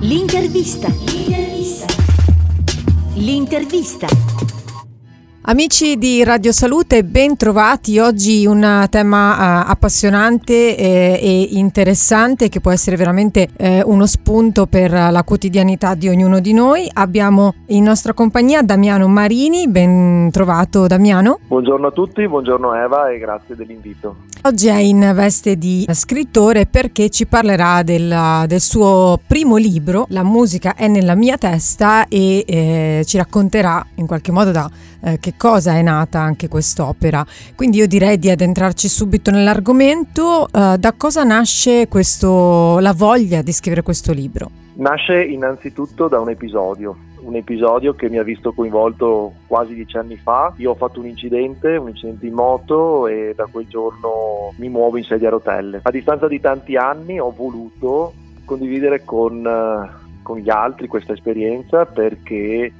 L'intervista. L'intervista. L'intervista. Amici di Radio Salute, ben trovati. Oggi un tema uh, appassionante eh, e interessante che può essere veramente eh, uno spunto per la quotidianità di ognuno di noi. Abbiamo in nostra compagnia Damiano Marini, ben trovato Damiano. Buongiorno a tutti, buongiorno Eva e grazie dell'invito. Oggi è in veste di scrittore perché ci parlerà del, del suo primo libro, La musica è nella mia testa e eh, ci racconterà in qualche modo da eh, che cosa è nata anche quest'opera. Quindi io direi di addentrarci subito nell'argomento. Eh, da cosa nasce questo, la voglia di scrivere questo libro? Nasce innanzitutto da un episodio, un episodio che mi ha visto coinvolto quasi dieci anni fa. Io ho fatto un incidente, un incidente in moto e da quel giorno mi muovo in sedia a rotelle. A distanza di tanti anni ho voluto condividere con, eh, con gli altri questa esperienza perché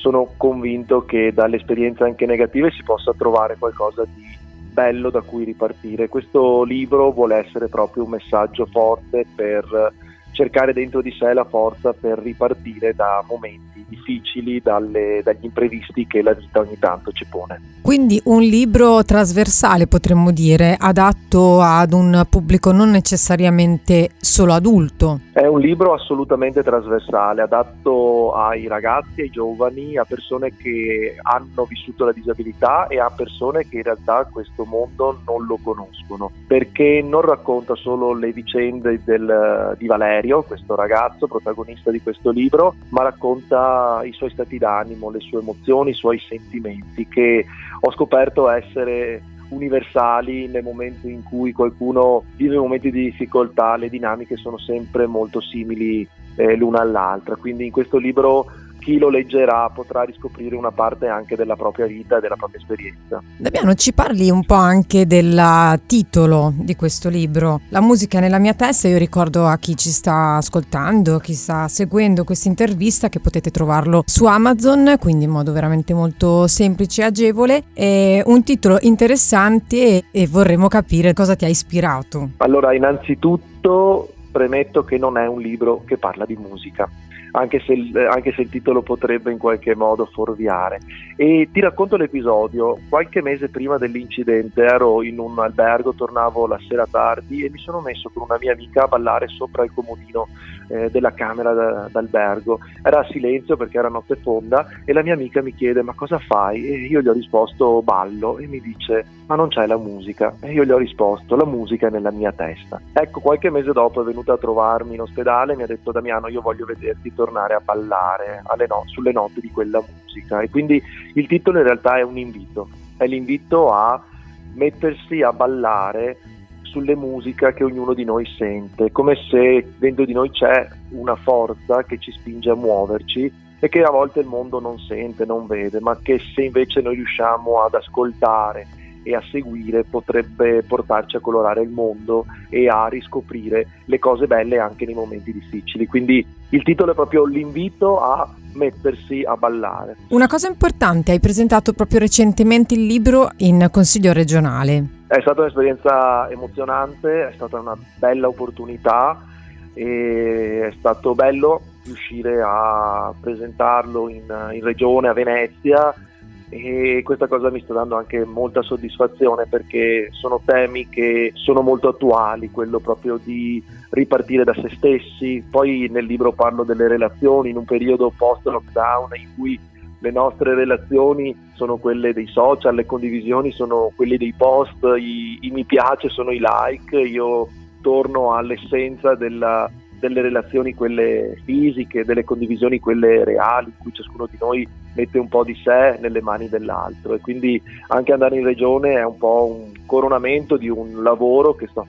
sono convinto che dalle esperienze anche negative si possa trovare qualcosa di bello da cui ripartire. Questo libro vuole essere proprio un messaggio forte per cercare dentro di sé la forza per ripartire da momenti difficili, dalle, dagli imprevisti che la vita ogni tanto ci pone. Quindi un libro trasversale potremmo dire, adatto ad un pubblico non necessariamente solo adulto. È un libro assolutamente trasversale, adatto ai ragazzi, ai giovani, a persone che hanno vissuto la disabilità e a persone che in realtà questo mondo non lo conoscono, perché non racconta solo le vicende del, di Valerio, questo ragazzo protagonista di questo libro, ma racconta i suoi stati d'animo, le sue emozioni, i suoi sentimenti che ho scoperto essere universali nel momento in cui qualcuno vive momenti di difficoltà, le dinamiche sono sempre molto simili eh, l'una all'altra, quindi in questo libro chi lo leggerà potrà riscoprire una parte anche della propria vita e della propria esperienza. Damiano, ci parli un po' anche del titolo di questo libro, La musica nella mia testa, io ricordo a chi ci sta ascoltando, chi sta seguendo questa intervista che potete trovarlo su Amazon, quindi in modo veramente molto semplice e agevole, è un titolo interessante e vorremmo capire cosa ti ha ispirato. Allora, innanzitutto premetto che non è un libro che parla di musica anche se, il, anche se il titolo potrebbe in qualche modo fuorviare. E ti racconto l'episodio. Qualche mese prima dell'incidente ero in un albergo, tornavo la sera tardi e mi sono messo con una mia amica a ballare sopra il comodino eh, della camera da, d'albergo. Era a silenzio perché era notte fonda e la mia amica mi chiede ma cosa fai? E io gli ho risposto ballo e mi dice ma non c'è la musica? E io gli ho risposto la musica è nella mia testa. Ecco, qualche mese dopo è venuta a trovarmi in ospedale e mi ha detto Damiano io voglio vederti tornare a ballare no- sulle note di quella musica. E quindi il titolo in realtà è un invito, è l'invito a mettersi a ballare sulle musiche che ognuno di noi sente, come se dentro di noi c'è una forza che ci spinge a muoverci e che a volte il mondo non sente, non vede, ma che se invece noi riusciamo ad ascoltare e a seguire potrebbe portarci a colorare il mondo e a riscoprire le cose belle anche nei momenti difficili. Quindi il titolo è proprio l'invito a mettersi a ballare. Una cosa importante, hai presentato proprio recentemente il libro in Consiglio regionale. È stata un'esperienza emozionante, è stata una bella opportunità e è stato bello riuscire a presentarlo in, in regione a Venezia e questa cosa mi sta dando anche molta soddisfazione perché sono temi che sono molto attuali, quello proprio di ripartire da se stessi, poi nel libro parlo delle relazioni in un periodo post lockdown in cui le nostre relazioni sono quelle dei social, le condivisioni sono quelle dei post, i, i mi piace sono i like, io torno all'essenza della, delle relazioni quelle fisiche, delle condivisioni quelle reali, in cui ciascuno di noi mette un po' di sé nelle mani dell'altro e quindi anche andare in regione è un po' un coronamento di un lavoro che sto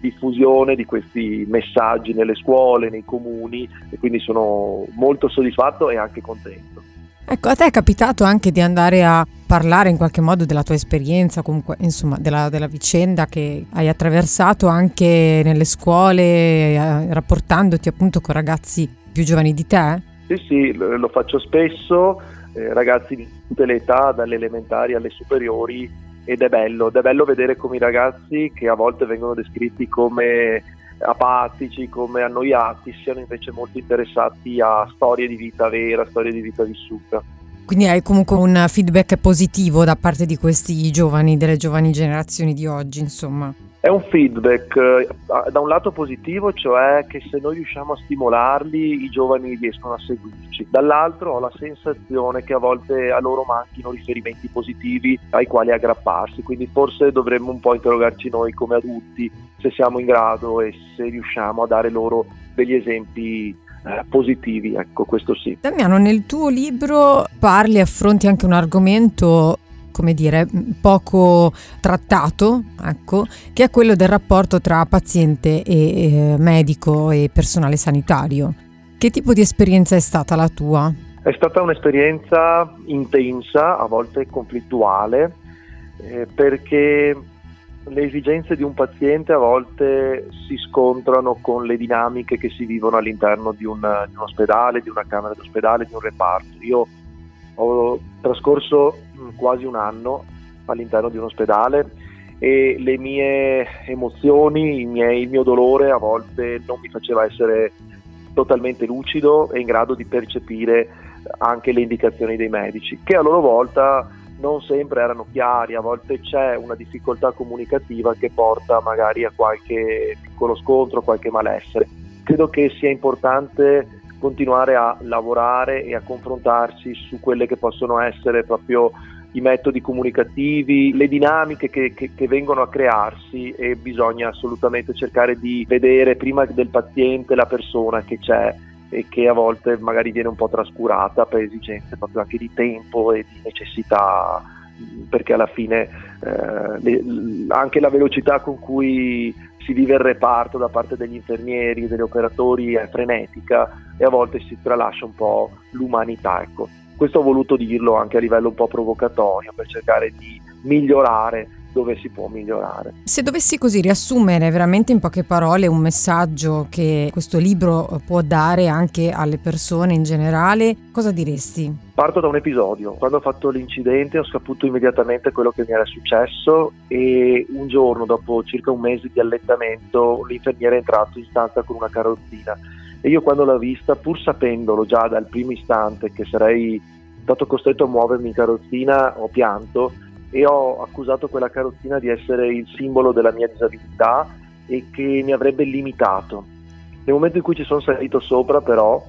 diffusione di questi messaggi nelle scuole, nei comuni e quindi sono molto soddisfatto e anche contento. Ecco, a te è capitato anche di andare a parlare in qualche modo della tua esperienza, comunque insomma della, della vicenda che hai attraversato anche nelle scuole, eh, rapportandoti appunto con ragazzi più giovani di te? Sì, sì, lo faccio spesso, eh, ragazzi di tutte le età, dalle elementari alle superiori ed è bello, ed è bello vedere come i ragazzi che a volte vengono descritti come apatici, come annoiati, siano invece molto interessati a storie di vita vera, storie di vita vissuta. Quindi hai comunque un feedback positivo da parte di questi giovani, delle giovani generazioni di oggi, insomma. È un feedback eh, da un lato positivo, cioè che se noi riusciamo a stimolarli i giovani riescono a seguirci. Dall'altro ho la sensazione che a volte a loro manchino riferimenti positivi ai quali aggrapparsi, quindi forse dovremmo un po' interrogarci noi come adulti se siamo in grado e se riusciamo a dare loro degli esempi eh, positivi, ecco questo sì. Damiano, nel tuo libro parli e affronti anche un argomento come dire, poco trattato, ecco, che è quello del rapporto tra paziente e medico e personale sanitario. Che tipo di esperienza è stata la tua? È stata un'esperienza intensa, a volte conflittuale, eh, perché le esigenze di un paziente a volte si scontrano con le dinamiche che si vivono all'interno di un, di un ospedale, di una camera d'ospedale, di un reparto. Io ho trascorso quasi un anno all'interno di un ospedale e le mie emozioni, miei, il mio dolore a volte non mi faceva essere totalmente lucido e in grado di percepire anche le indicazioni dei medici, che a loro volta non sempre erano chiari, a volte c'è una difficoltà comunicativa che porta magari a qualche piccolo scontro, qualche malessere. Credo che sia importante continuare a lavorare e a confrontarsi su quelle che possono essere proprio i metodi comunicativi, le dinamiche che, che, che, vengono a crearsi e bisogna assolutamente cercare di vedere prima del paziente la persona che c'è e che a volte magari viene un po' trascurata per esigenze proprio anche di tempo e di necessità perché alla fine eh, le, anche la velocità con cui si vive il reparto da parte degli infermieri degli operatori è frenetica e a volte si tralascia un po' l'umanità. Ecco. Questo ho voluto dirlo anche a livello un po' provocatorio per cercare di migliorare dove si può migliorare. Se dovessi così riassumere veramente in poche parole un messaggio che questo libro può dare anche alle persone in generale, cosa diresti? Parto da un episodio. Quando ho fatto l'incidente ho saputo immediatamente quello che mi era successo e un giorno dopo circa un mese di allettamento l'infermiere è entrato in stanza con una carrozzina e io quando l'ho vista, pur sapendolo già dal primo istante che sarei stato costretto a muovermi in carrozzina, ho pianto e ho accusato quella carrozzina di essere il simbolo della mia disabilità e che mi avrebbe limitato. Nel momento in cui ci sono salito sopra, però,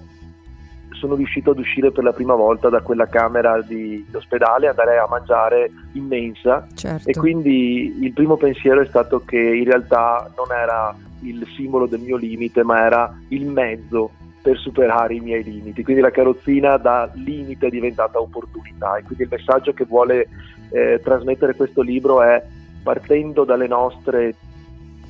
sono riuscito ad uscire per la prima volta da quella camera di, di ospedale, andare a mangiare immensa certo. e quindi il primo pensiero è stato che in realtà non era il simbolo del mio limite, ma era il mezzo per superare i miei limiti. Quindi la carrozzina da limite è diventata opportunità e quindi il messaggio che vuole eh, trasmettere questo libro è partendo dalle nostre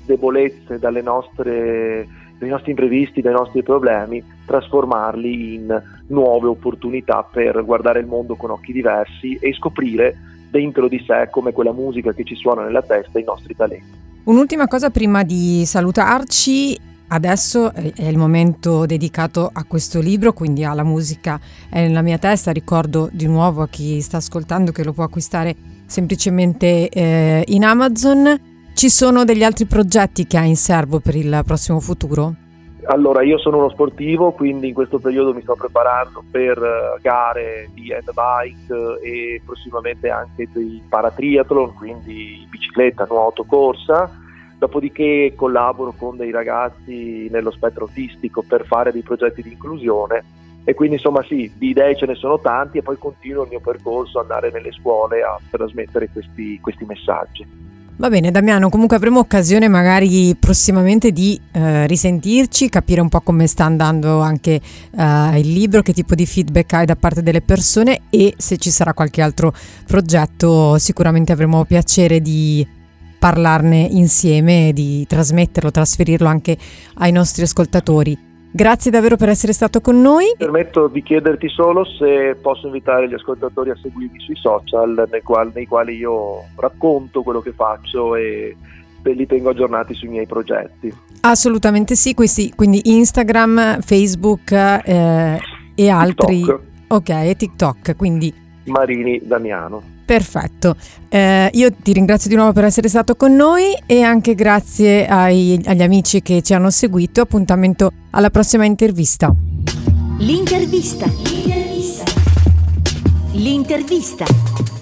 debolezze, dalle nostre, dai nostri imprevisti, dai nostri problemi, trasformarli in nuove opportunità per guardare il mondo con occhi diversi e scoprire dentro di sé come quella musica che ci suona nella testa i nostri talenti. Un'ultima cosa prima di salutarci, adesso è il momento dedicato a questo libro, quindi alla musica è nella mia testa, ricordo di nuovo a chi sta ascoltando che lo può acquistare semplicemente eh, in Amazon. Ci sono degli altri progetti che hai in serbo per il prossimo futuro? Allora, io sono uno sportivo, quindi in questo periodo mi sto preparando per uh, gare di handbike e prossimamente anche di paratriathlon, quindi bicicletta, nuoto, corsa. Dopodiché collaboro con dei ragazzi nello spettro autistico per fare dei progetti di inclusione e quindi insomma sì, di idee ce ne sono tanti e poi continuo il mio percorso, andare nelle scuole a trasmettere questi, questi messaggi. Va bene Damiano, comunque avremo occasione magari prossimamente di eh, risentirci, capire un po' come sta andando anche eh, il libro, che tipo di feedback hai da parte delle persone e se ci sarà qualche altro progetto sicuramente avremo piacere di parlarne insieme, di trasmetterlo, trasferirlo anche ai nostri ascoltatori. Grazie davvero per essere stato con noi. Permetto di chiederti solo se posso invitare gli ascoltatori a seguirmi sui social nei quali, nei quali io racconto quello che faccio e li tengo aggiornati sui miei progetti. Assolutamente sì, quindi, quindi Instagram, Facebook eh, e altri. TikTok. Ok, e TikTok, quindi Marini Damiano. Perfetto, eh, io ti ringrazio di nuovo per essere stato con noi e anche grazie ai, agli amici che ci hanno seguito. Appuntamento alla prossima intervista. L'intervista. L'intervista. L'intervista.